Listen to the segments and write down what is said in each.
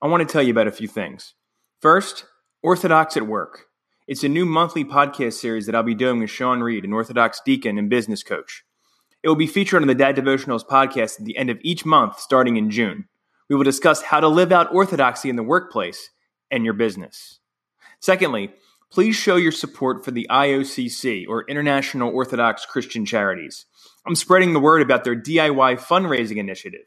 I want to tell you about a few things. First, Orthodox at Work. It's a new monthly podcast series that I'll be doing with Sean Reed, an Orthodox deacon and business coach. It will be featured on the Dad Devotionals podcast at the end of each month starting in June. We will discuss how to live out orthodoxy in the workplace and your business. Secondly, please show your support for the IOCC, or International Orthodox Christian Charities. I'm spreading the word about their DIY fundraising initiative.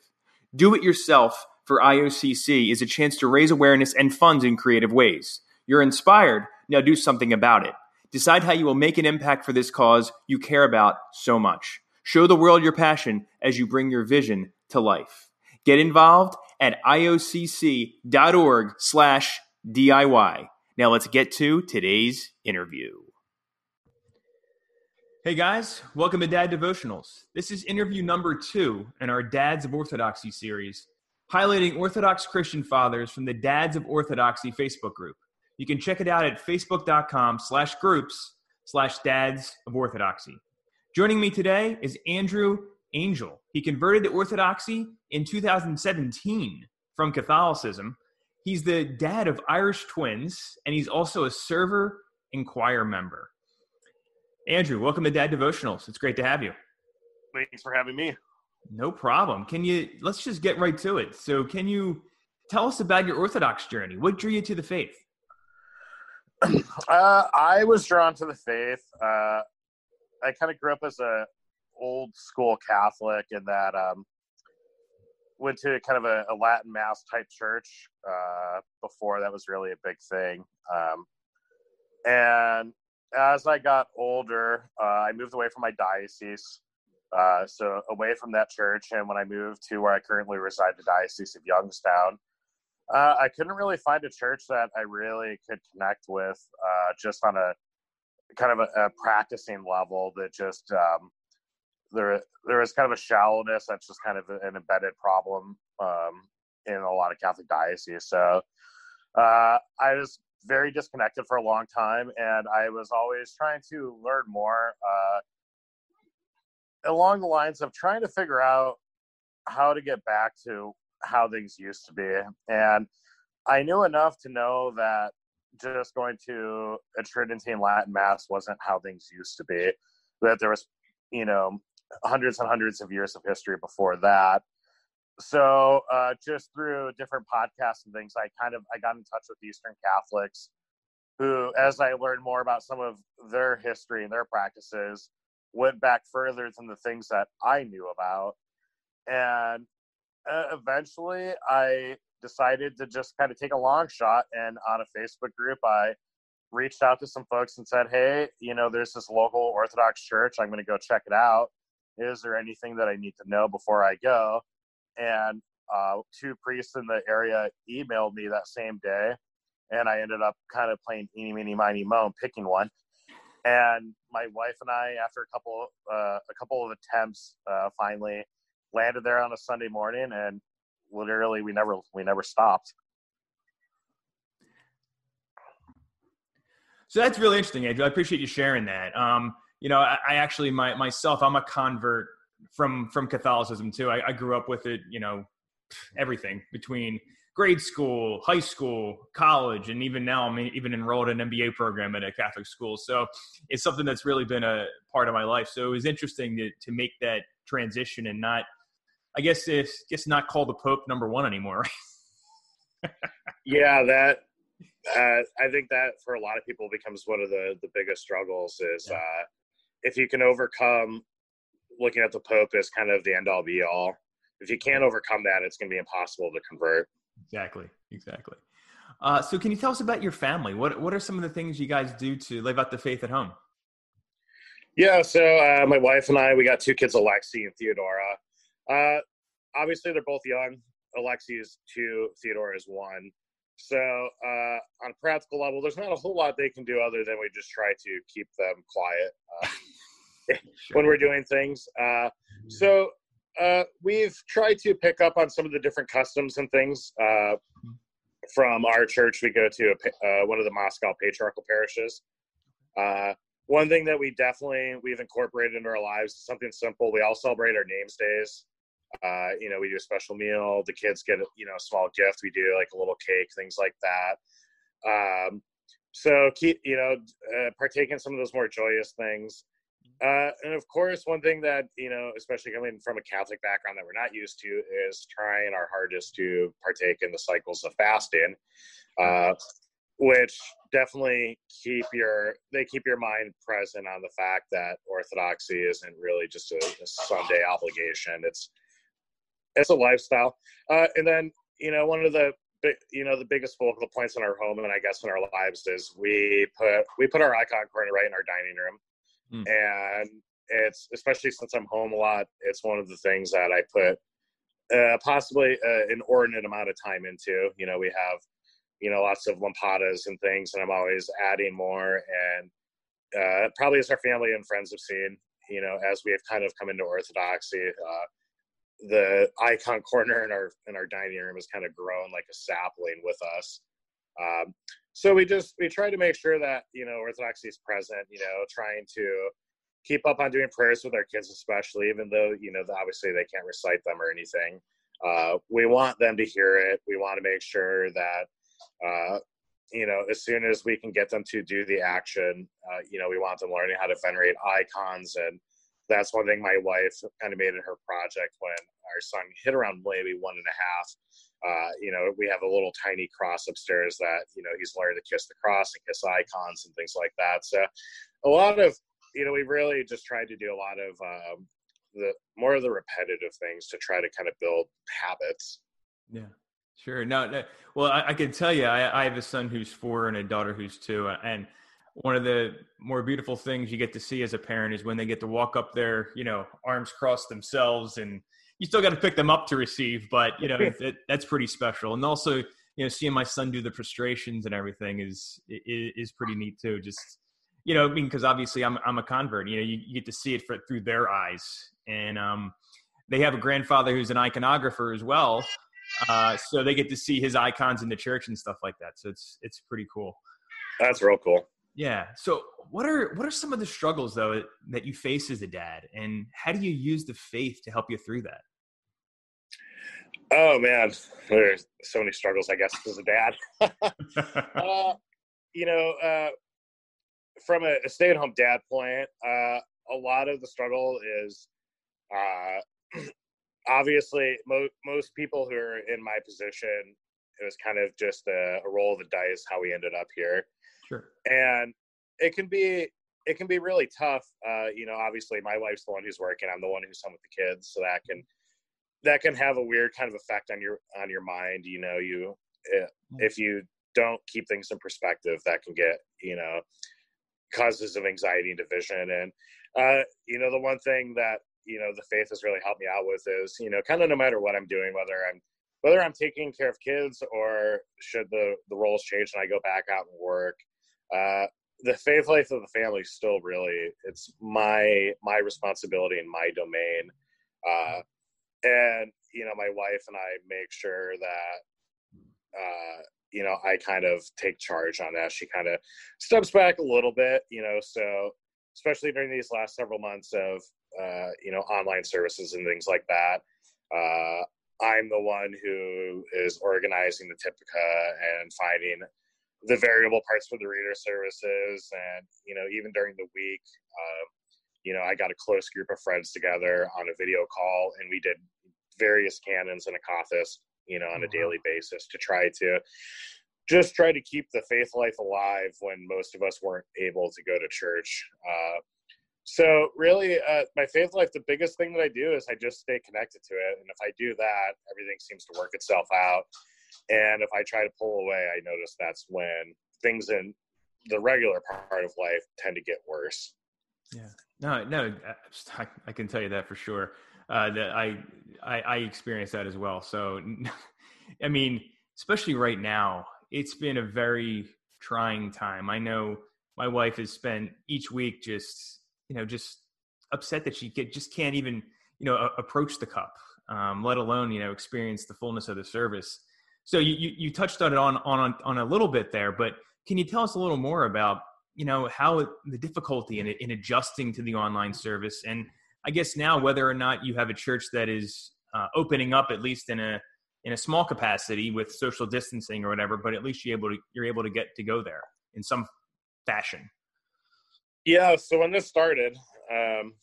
Do it yourself for IOCC is a chance to raise awareness and funds in creative ways. You're inspired, now do something about it. Decide how you will make an impact for this cause you care about so much. Show the world your passion as you bring your vision to life. Get involved at iocc.org slash DIY. Now let's get to today's interview. Hey guys, welcome to Dad Devotionals. This is interview number two in our Dads of Orthodoxy series highlighting Orthodox Christian fathers from the Dads of Orthodoxy Facebook group. You can check it out at facebook.com slash groups slash dads of orthodoxy. Joining me today is Andrew Angel. He converted to Orthodoxy in 2017 from Catholicism. He's the dad of Irish twins, and he's also a server and choir member. Andrew, welcome to Dad Devotionals. It's great to have you. Thanks for having me. No problem. Can you let's just get right to it. So can you tell us about your Orthodox journey? What drew you to the faith? Uh, I was drawn to the faith. Uh, I kind of grew up as a old school Catholic in that um, went to kind of a, a Latin mass type church uh, before that was really a big thing. Um, and as I got older, uh, I moved away from my diocese uh, so away from that church, and when I moved to where I currently reside, the Diocese of Youngstown, uh, I couldn't really find a church that I really could connect with, uh, just on a kind of a, a practicing level. That just um, there there is kind of a shallowness that's just kind of an embedded problem um, in a lot of Catholic dioceses. So uh, I was very disconnected for a long time, and I was always trying to learn more. Along the lines of trying to figure out how to get back to how things used to be. And I knew enough to know that just going to a Tridentine Latin Mass wasn't how things used to be, that there was, you know, hundreds and hundreds of years of history before that. So uh, just through different podcasts and things, I kind of I got in touch with Eastern Catholics, who, as I learned more about some of their history and their practices, went back further than the things that I knew about. And uh, eventually I decided to just kind of take a long shot. And on a Facebook group, I reached out to some folks and said, Hey, you know, there's this local Orthodox church. I'm going to go check it out. Is there anything that I need to know before I go? And uh, two priests in the area emailed me that same day. And I ended up kind of playing eeny, meeny, miny, mo, picking one and my wife and I, after a couple uh, a couple of attempts, uh, finally landed there on a Sunday morning, and literally we never we never stopped. So that's really interesting, Andrew. I appreciate you sharing that. Um, you know, I, I, actually my myself, I'm a convert from from Catholicism too. I, I grew up with it. You know, everything between grade school, high school, college, and even now I'm even enrolled in an MBA program at a Catholic school. So it's something that's really been a part of my life. So it was interesting to, to make that transition and not, I guess, if guess not call the Pope number one anymore. yeah, that uh, I think that for a lot of people becomes one of the the biggest struggles is yeah. uh, if you can overcome looking at the Pope as kind of the end all be all. If you can't overcome that, it's going to be impossible to convert. Exactly. Exactly. Uh, so, can you tell us about your family? What What are some of the things you guys do to live out the faith at home? Yeah. So, uh, my wife and I, we got two kids, Alexi and Theodora. Uh, obviously, they're both young. Alexi is two, Theodora is one. So uh, on a practical level, there's not a whole lot they can do other than we just try to keep them quiet uh, sure. when we're doing things. Uh, so uh, we've tried to pick up on some of the different customs and things uh, from our church. We go to a, uh, one of the Moscow patriarchal parishes. one thing that we definitely we've incorporated into our lives is something simple. We all celebrate our names days. Uh, you know, we do a special meal. The kids get, you know, a small gift. We do like a little cake, things like that. Um, so keep, you know, uh, partake in some of those more joyous things. Uh, and of course, one thing that, you know, especially coming from a Catholic background that we're not used to is trying our hardest to partake in the cycles of fasting, uh, which definitely keep your, they keep your mind present on the fact that Orthodoxy isn't really just a, a Sunday obligation. It's, it's a lifestyle. Uh, and then, you know, one of the you know the biggest focal points in our home and I guess in our lives is we put we put our icon corner right in our dining room, mm. and it's especially since I'm home a lot. It's one of the things that I put uh, possibly uh, an ordinate amount of time into. You know, we have you know lots of lampadas and things, and I'm always adding more. And uh, probably as our family and friends have seen, you know, as we have kind of come into orthodoxy, uh, the icon corner in our in our dining room has kind of grown like a sapling with us. Um, so we just we try to make sure that you know orthodoxy is present. You know, trying to keep up on doing prayers with our kids, especially even though you know obviously they can't recite them or anything. Uh, we want them to hear it. We want to make sure that uh, you know as soon as we can get them to do the action, uh, you know we want them learning how to venerate icons and that's one thing my wife kind of made in her project when our son hit around maybe one and a half. Uh, you know, we have a little tiny cross upstairs that, you know, he's learned to kiss the cross and kiss icons and things like that. So a lot of, you know, we really just tried to do a lot of um, the more of the repetitive things to try to kind of build habits. Yeah. Sure. No, no. Well, I, I can tell you, I, I have a son who's four and a daughter who's two, and one of the more beautiful things you get to see as a parent is when they get to walk up there, you know, arms crossed themselves, and you still got to pick them up to receive, but you know it, that's pretty special. And also, you know, seeing my son do the prostrations and everything is is, is pretty neat too. Just you know, I mean, because obviously I'm I'm a convert. You know, you, you get to see it for, through their eyes, and um, they have a grandfather who's an iconographer as well, uh, so they get to see his icons in the church and stuff like that. So it's it's pretty cool. That's real cool. Yeah. So what are what are some of the struggles though that you face as a dad and how do you use the faith to help you through that? Oh man, there's so many struggles I guess as a dad. uh, you know, uh, from a, a, stay-at-home dad point, uh, a lot of the struggle is uh, obviously mo- most people who are in my position. It was kind of just a, a roll of the dice how we ended up here. Sure. And it can be it can be really tough. Uh, you know, obviously my wife's the one who's working. I'm the one who's home with the kids, so that can that can have a weird kind of effect on your on your mind. You know, you eh, mm. if you don't keep things in perspective, that can get you know causes of anxiety and division. And uh, you know, the one thing that you know the faith has really helped me out with is you know kind of no matter what I'm doing, whether I'm whether I'm taking care of kids or should the the roles change and I go back out and work uh, the faith life of the family is still really it's my my responsibility and my domain uh, and you know my wife and i make sure that uh, you know i kind of take charge on that. She kind of steps back a little bit you know so especially during these last several months of uh, you know online services and things like that uh, i'm the one who is organizing the Typica and finding the variable parts for the reader services. And you know even during the week um, you know i got a close group of friends together on a video call and we did various canons and akathist you know on a daily basis to try to just try to keep the faith life alive when most of us weren't able to go to church. Uh, so really uh, my faith life the biggest thing that i do is i just stay connected to it and if i do that everything seems to work itself out. And if I try to pull away, I notice that's when things in the regular part of life tend to get worse. Yeah. No, no, I, I can tell you that for sure. uh, that I, I I experienced that as well. So, I mean, especially right now, it's been a very trying time. I know my wife has spent each week just you know just upset that she get, just can't even you know a- approach the cup, um, let alone you know experience the fullness of the service. So you, you, you touched on it on on on a little bit there, but can you tell us a little more about you know how the difficulty in in adjusting to the online service, and I guess now whether or not you have a church that is uh, opening up at least in a in a small capacity with social distancing or whatever, but at least you're able to you're able to get to go there in some fashion. Yeah. So when this started, um,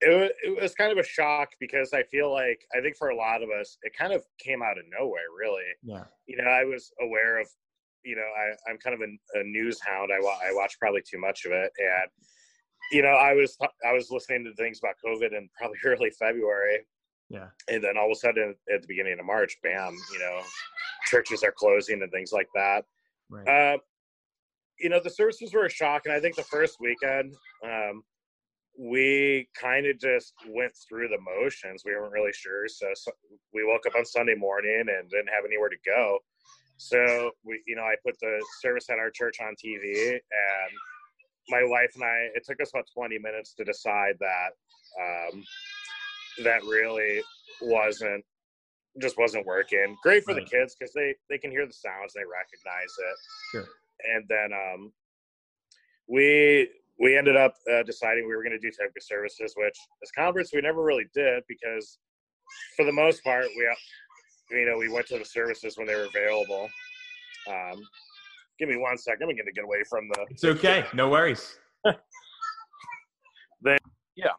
it it was kind of a shock because I feel like I think for a lot of us, it kind of came out of nowhere. Really. Yeah. You know, I was aware of. You know, I, I'm kind of a, a news hound. I, I watch probably too much of it, and you know, I was I was listening to things about COVID in probably early February, yeah. And then all of a sudden, at the beginning of March, bam, you know, churches are closing and things like that. Right. Uh, you know, the services were a shock. And I think the first weekend, um, we kind of just went through the motions. We weren't really sure. So, so, we woke up on Sunday morning and didn't have anywhere to go. So we, you know, I put the service at our church on TV and my wife and I, it took us about 20 minutes to decide that, um, that really wasn't just wasn't working. Great for the kids because they they can hear the sounds, they recognize it. Sure. And then um, we we ended up uh, deciding we were going to do technical services, which as converts we never really did because for the most part we you know we went to the services when they were available. Um, give me one second. I'm going to get away from the. It's okay. No worries. they, yeah.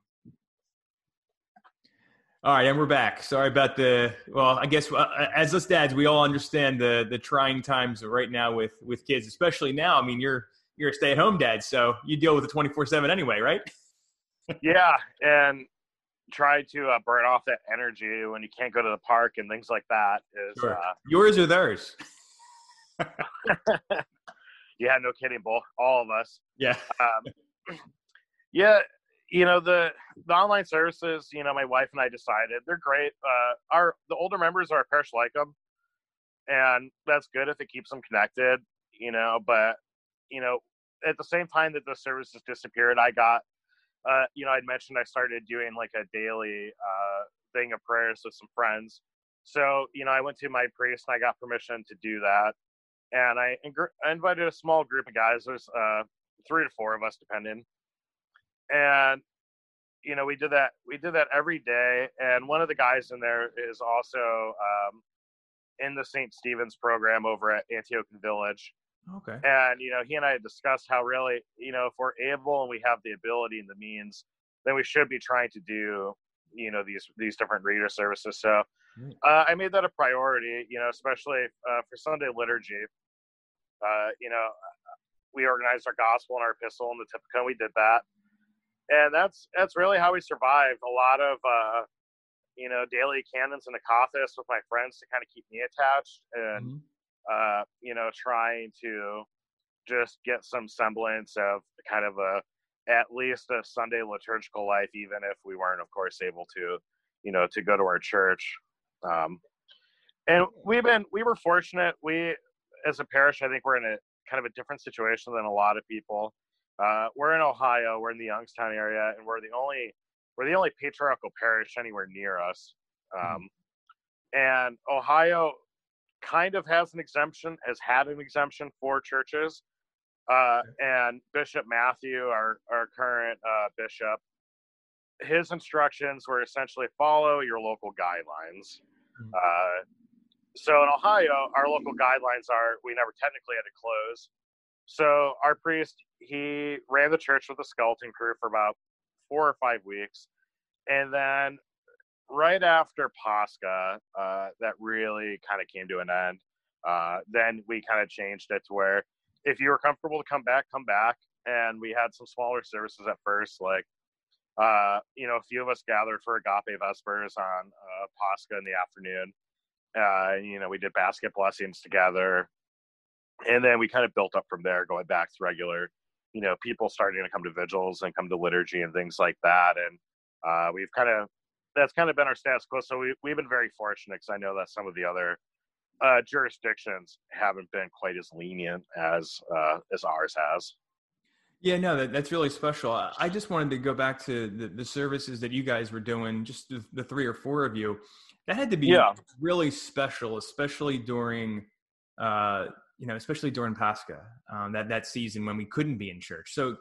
All right, and we're back. Sorry about the. Well, I guess uh, as us dads, we all understand the the trying times right now with with kids, especially now. I mean, you're you're a stay at home dad, so you deal with it twenty four seven anyway, right? yeah, and try to uh, burn off that energy when you can't go to the park and things like that. Is sure. uh, yours or theirs? yeah, no kidding, both all of us. Yeah. Um, yeah, you know the the online services you know my wife and i decided they're great uh our the older members are parish like them and that's good if it keeps them connected you know but you know at the same time that the services disappeared i got uh you know i'd mentioned i started doing like a daily uh thing of prayers with some friends. So you know i went to my priest and i got permission to do that. And i, ing- I invited a small group of guys. There's uh three to four of us depending. And you know we did that we did that every day. And one of the guys in there is also um, in the st stephen's program over at antiochian village okay. And you know he and i discussed how really you know if we're able and we have the ability and the means then we should be trying to do you know these these different reader services. So uh, i made that a priority you know especially uh, for sunday liturgy. Uh, you know we organized our gospel and our epistle and the Typica we did that. And that's that's really how we survived. A lot of uh, you know daily canons and the with my friends to kind of keep me attached, and mm-hmm. Uh, you know trying to just get some semblance of kind of a at least a Sunday liturgical life, even if we weren't, of course, able to you know to go to our church. Um, and we've been we were fortunate. We as a parish, I think we're in a kind of a different situation than a lot of people. Uh, we're in Ohio. We're in the Youngstown area, and we're the only we're the only patriarchal parish anywhere near us. Hmm. Um. And Ohio kind of has an exemption, has had an exemption for churches. Uh, and Bishop Matthew, our our current uh, bishop, his instructions were essentially follow your local guidelines. Mm. Uh, so in Ohio, our local guidelines are we never technically had to close. So our priest, he ran the church with a skeleton crew for about four or five weeks, and then right after Pascha, uh, that really kind of came to an end. Uh, then we kind of changed it to where if you were comfortable to come back, come back. And we had some smaller services at first, like uh, you know, a few of us gathered for Agape Vespers on uh, Pascha in the afternoon. Uh, you know, we did basket blessings together and then we kind of built up from there, going back to regular, you know, people starting to come to vigils and come to liturgy and things like that. And uh, we've kind of that's kind of been our status quo. So we we've been very fortunate because I know that some of the other uh, jurisdictions haven't been quite as lenient as uh, as ours has. Yeah, no, that, that's really special. I just wanted to go back to the, the services that you guys were doing, just the, the three or four of you. That had to be yeah. really special, especially during, uh, you know, especially during Pascha, um, that that season when we couldn't be in church. So,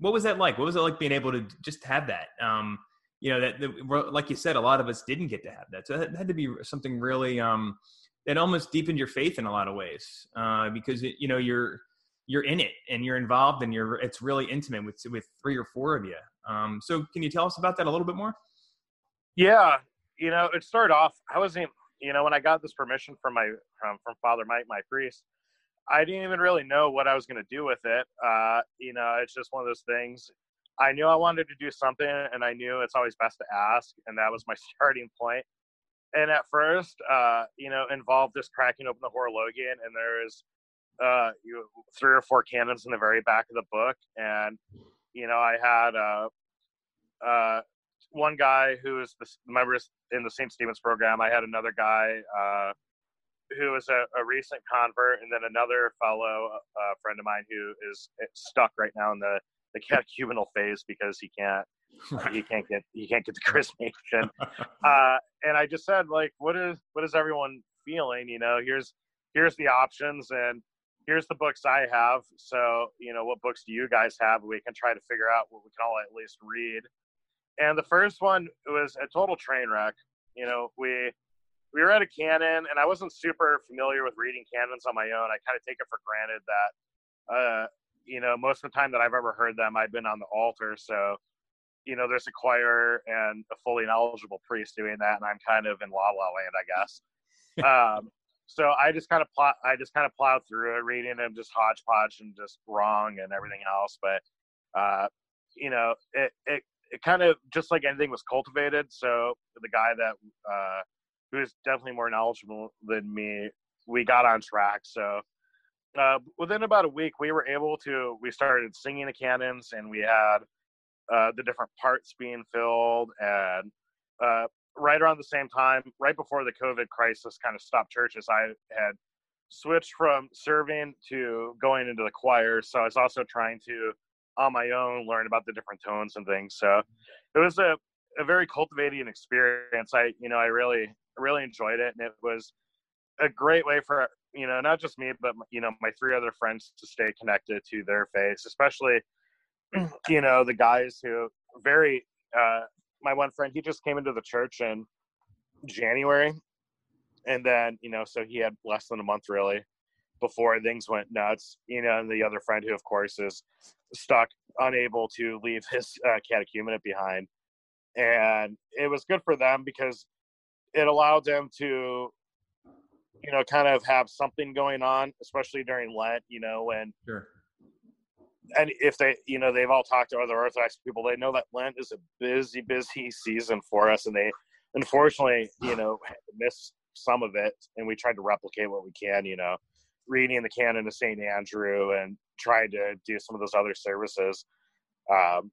what was that like? What was it like being able to just have that? Um, you know, that, that, like you said, a lot of us didn't get to have that. So, it had to be something really um, that almost deepened your faith in a lot of ways, uh, because it, you know you're you're in it and you're involved and you're it's really intimate with with three or four of you. Um, so can you tell us about that a little bit more? Yeah, you know, it started off. I wasn't, you know, when I got this permission from my from, from Father Mike, my priest, I didn't even really know what I was going to do with it. Uh, you know, it's just one of those things. I knew I wanted to do something, and I knew it's always best to ask, and that was my starting point. And at first, uh, you know, involved just cracking open the Horologium, and there's uh, you three or four canons in the very back of the book, and you know I had uh, uh, one guy who was the members in the St. Stephen's program. I had another guy uh, who was a, a, recent convert, and then another fellow uh, friend of mine who is stuck right now in the the catechumenal phase because he can't he can't get he can't get the chrismation. uh, and I just said like, what is what is everyone feeling? You know, here's here's the options, and here's the books I have. So, you know, what books do you guys have? We can try to figure out what we can all at least read. And the first one was a total train wreck. You know, we we were at a canon, and I wasn't super familiar with reading canons on my own. I kind of take it for granted that, uh, you know, most of the time that I've ever heard them, I've been on the altar. So, you know, there's a choir and a fully knowledgeable priest doing that, and I'm kind of in la la land, I guess. um, so I just kind of plot, I just kind of plowed through it, reading them just hodgepodge and just wrong and everything else. But uh, you know, it it it kind of just like anything was cultivated. So the guy that uh, who is definitely more knowledgeable than me, we got on track. So uh, within about a week, we were able to we started singing the canons, and we had uh, the different parts being filled, and uh, right around the same time, right before the COVID crisis kind of stopped churches, I had switched from serving to going into the choir. So I was also trying to, on my own, learn about the different tones and things. So it was a, a very cultivating experience. I, you know, I really, really enjoyed it. And it was a great way for, you know, not just me, but, you know, my three other friends to stay connected to their faith, especially, you know, the guys who very, uh, my one friend, he just came into the church in January, and then you know, so he had less than a month really before things went nuts. You know, and the other friend who, of course, is stuck, unable to leave his uh, catechumenate behind, and it was good for them because it allowed them to you know kind of have something going on especially during lent you know and sure and if they, you know, they've all talked to other Orthodox people, they know that Lent is a busy, busy season for us, and they, unfortunately, you know, miss some of it, and we tried to replicate what we can, you know, reading the canon of Saint Andrew and trying to do some of those other services. Um,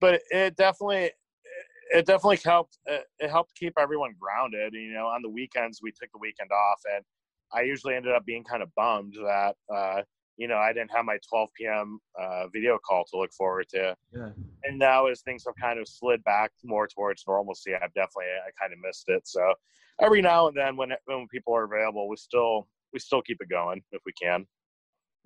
but it definitely, it definitely helped. It helped keep everyone grounded. You know, on the weekends we took the weekend off, and I usually ended up being kind of bummed that. Uh, you know, I didn't have my 12 p.m. Uh, video call to look forward to. Yeah. And now, as things have kind of slid back more towards normalcy, I've definitely I kind of missed it. So every now and then, when when people are available, we still we still keep it going if we can.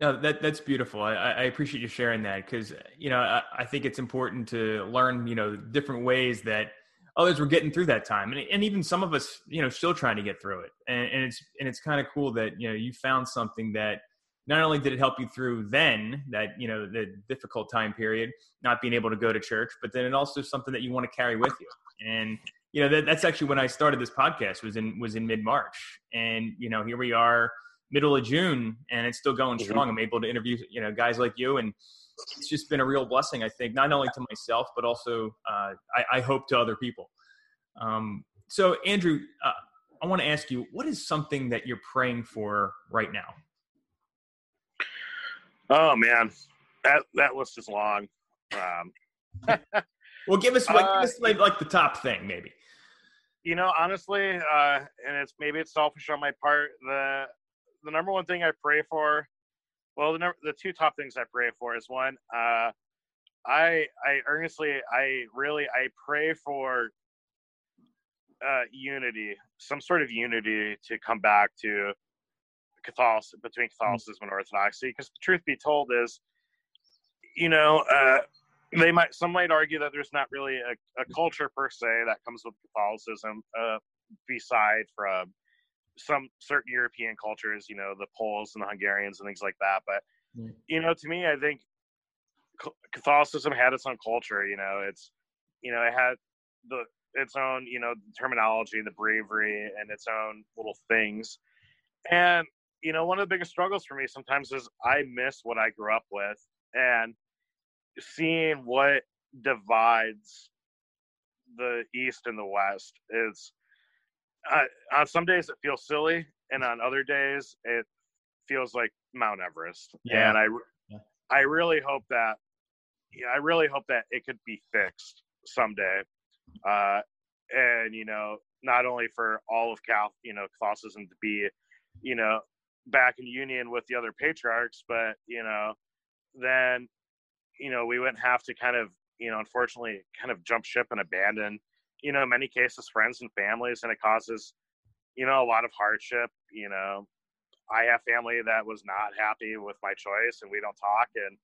No, that that's beautiful. I, I appreciate you sharing that because you know I, I think it's important to learn you know different ways that others were getting through that time and, and even some of us you know still trying to get through it. And, and it's and it's kind of cool that you know you found something that not only did it help you through then that you know the difficult time period not being able to go to church but then it also something that you want to carry with you. And you know that, that's actually when i started this podcast was in was in mid-march. And you know here we are middle of june and it's still going mm-hmm. strong i'm able to interview you know guys like you and it's just been a real blessing i think not only to myself but also uh, I, I, hope to other people um, so andrew uh, i want to ask you what is something that you're praying for right now Oh man, that that list is long. Um, well, give us, like, uh, give us like, like the top thing, maybe. You know, honestly, uh, and it's maybe it's selfish on my part. The the number one thing I pray for, well, the number, the two top things I pray for is one, uh, I I earnestly, I really, I pray for uh, unity, some sort of unity to come back to Catholicism between hmm. Catholicism and Orthodoxy. Because the truth be told is, you know, uh, they might some might argue that there's not really a, a culture per se that comes with Catholicism, uh, beside from some certain European cultures, you know, the Poles and the Hungarians and things like that. But you know, to me, I think Catholicism had its own culture. You know, it's you know it had the its own you know terminology, the breviary, and its own little things. And you know, one of the biggest struggles for me sometimes is I miss what I grew up with, and seeing what divides the East and the West is. Uh, on some days it feels silly, and on other days it feels like Mount Everest. Yeah. And I, yeah. I really hope that yeah, I really hope that it could be fixed someday. Uh, and you know, not only for all of Cal, you know, Catholicism to be, you know, back in union with the other patriarchs, but you know, then, you know, we wouldn't have to kind of, you know, unfortunately, kind of jump ship and abandon, you know, in many cases, friends and families, and it causes, you know, a lot of hardship. You know, I have family that was not happy with my choice, and we don't talk, and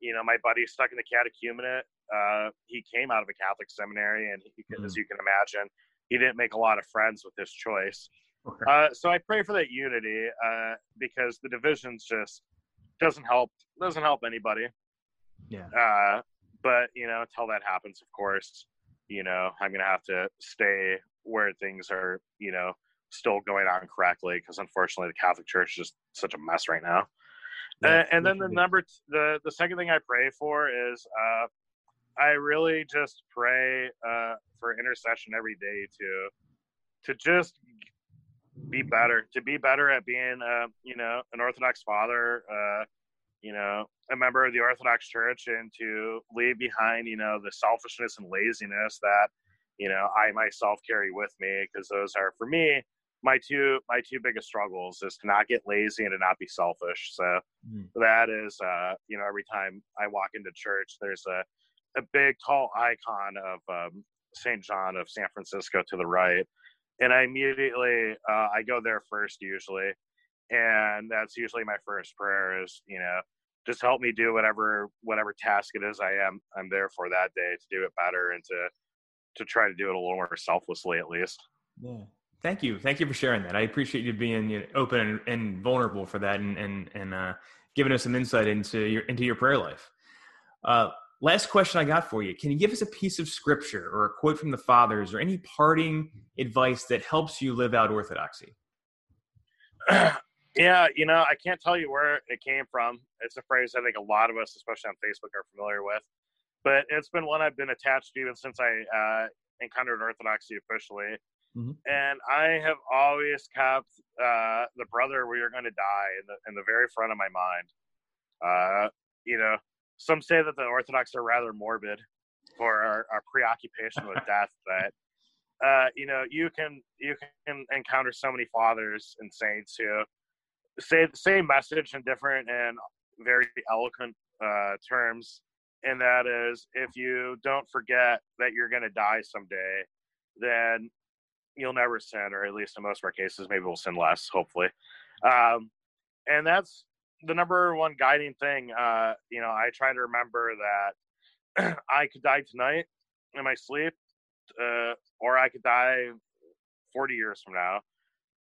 you know, my buddy stuck in the catechumenate. Uh, he came out of a Catholic seminary, and he, mm-hmm. as you can imagine, he didn't make a lot of friends with this choice. Okay. Uh, so I pray for that unity uh, because the divisions just doesn't help doesn't help anybody. Yeah. Uh, but you know, until that happens, of course, you know, I'm gonna have to stay where things are, you know, still going on correctly because unfortunately the Catholic Church is just such a mess right now. Yeah, and, and then the number, t- the the second thing I pray for is, uh, I really just pray uh, for intercession every day to, to just be better, to be better at being, uh, you know, an Orthodox father, uh, you know, a member of the Orthodox Church, and to leave behind, you know, the selfishness and laziness that, you know, I myself carry with me, because those are for me my two my two biggest struggles is to not get lazy and to not be selfish. So mm. that is uh, you know every time I walk into church, there's a a big tall icon of um, Saint John of San Francisco to the right, and I immediately uh, I go there first usually, and that's usually my first prayer is you know just help me do whatever whatever task it is I am I'm there for that day to do it better and to to try to do it a little more selflessly at least. Yeah. Thank you. Thank you for sharing that. I appreciate you being you know, open and, and, vulnerable for that and, and, and uh, giving us some insight into your, into your prayer life. Uh, last question I got for you. Can you give us a piece of scripture or a quote from the fathers or any parting advice that helps you live out orthodoxy? yeah, you know, I can't tell you where it came from. It's a phrase I think a lot of us, especially on Facebook, are familiar with. But it's been one I've been attached to even since I uh, encountered orthodoxy officially Mm-hmm. And I have always kept uh, the brother we are going to die in the in the very front of my mind. Uh, you know, some say that the Orthodox are rather morbid for our, our preoccupation with death, but uh, you know, you can you can encounter so many fathers and saints who say the same message in different and very eloquent uh, terms, and that is, if you don't forget that you're going to die someday, then you'll never sin, or at least in most of our cases, maybe we'll sin less, hopefully. Um, and that's the number one guiding thing. Uh, you know, I try to remember that I could die tonight in my sleep, uh, or I could die 40 years from now.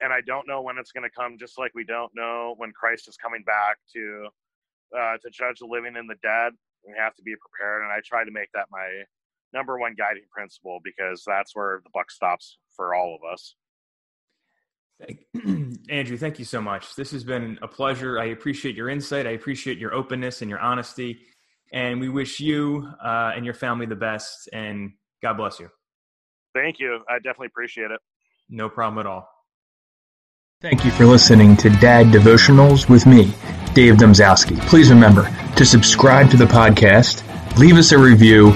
And I don't know when it's going to come, just like we don't know when Christ is coming back to uh, to judge the living and the dead. We have to be prepared, and I try to make that my number one guiding principle because that's where the buck stops for all of us. Andrew, thank you so much. This has been a pleasure. I appreciate your insight. I appreciate your openness and your honesty. And we wish you uh, and your family the best. And God bless you. Thank you. I definitely appreciate it. No problem at all. Thank you for listening to Dad Devotionals with me, Dave Domzowski. Please remember to subscribe to the podcast, leave us a review,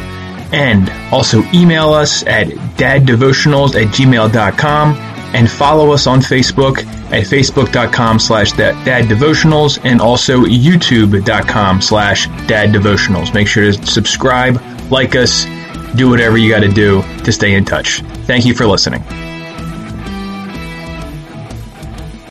And also email us at daddevotionals at gmail.com and follow us on Facebook at facebook.com slash daddevotionals and also youtube.com slash daddevotionals. Make sure to subscribe, like us, do whatever you got to do to stay in touch. Thank you for listening.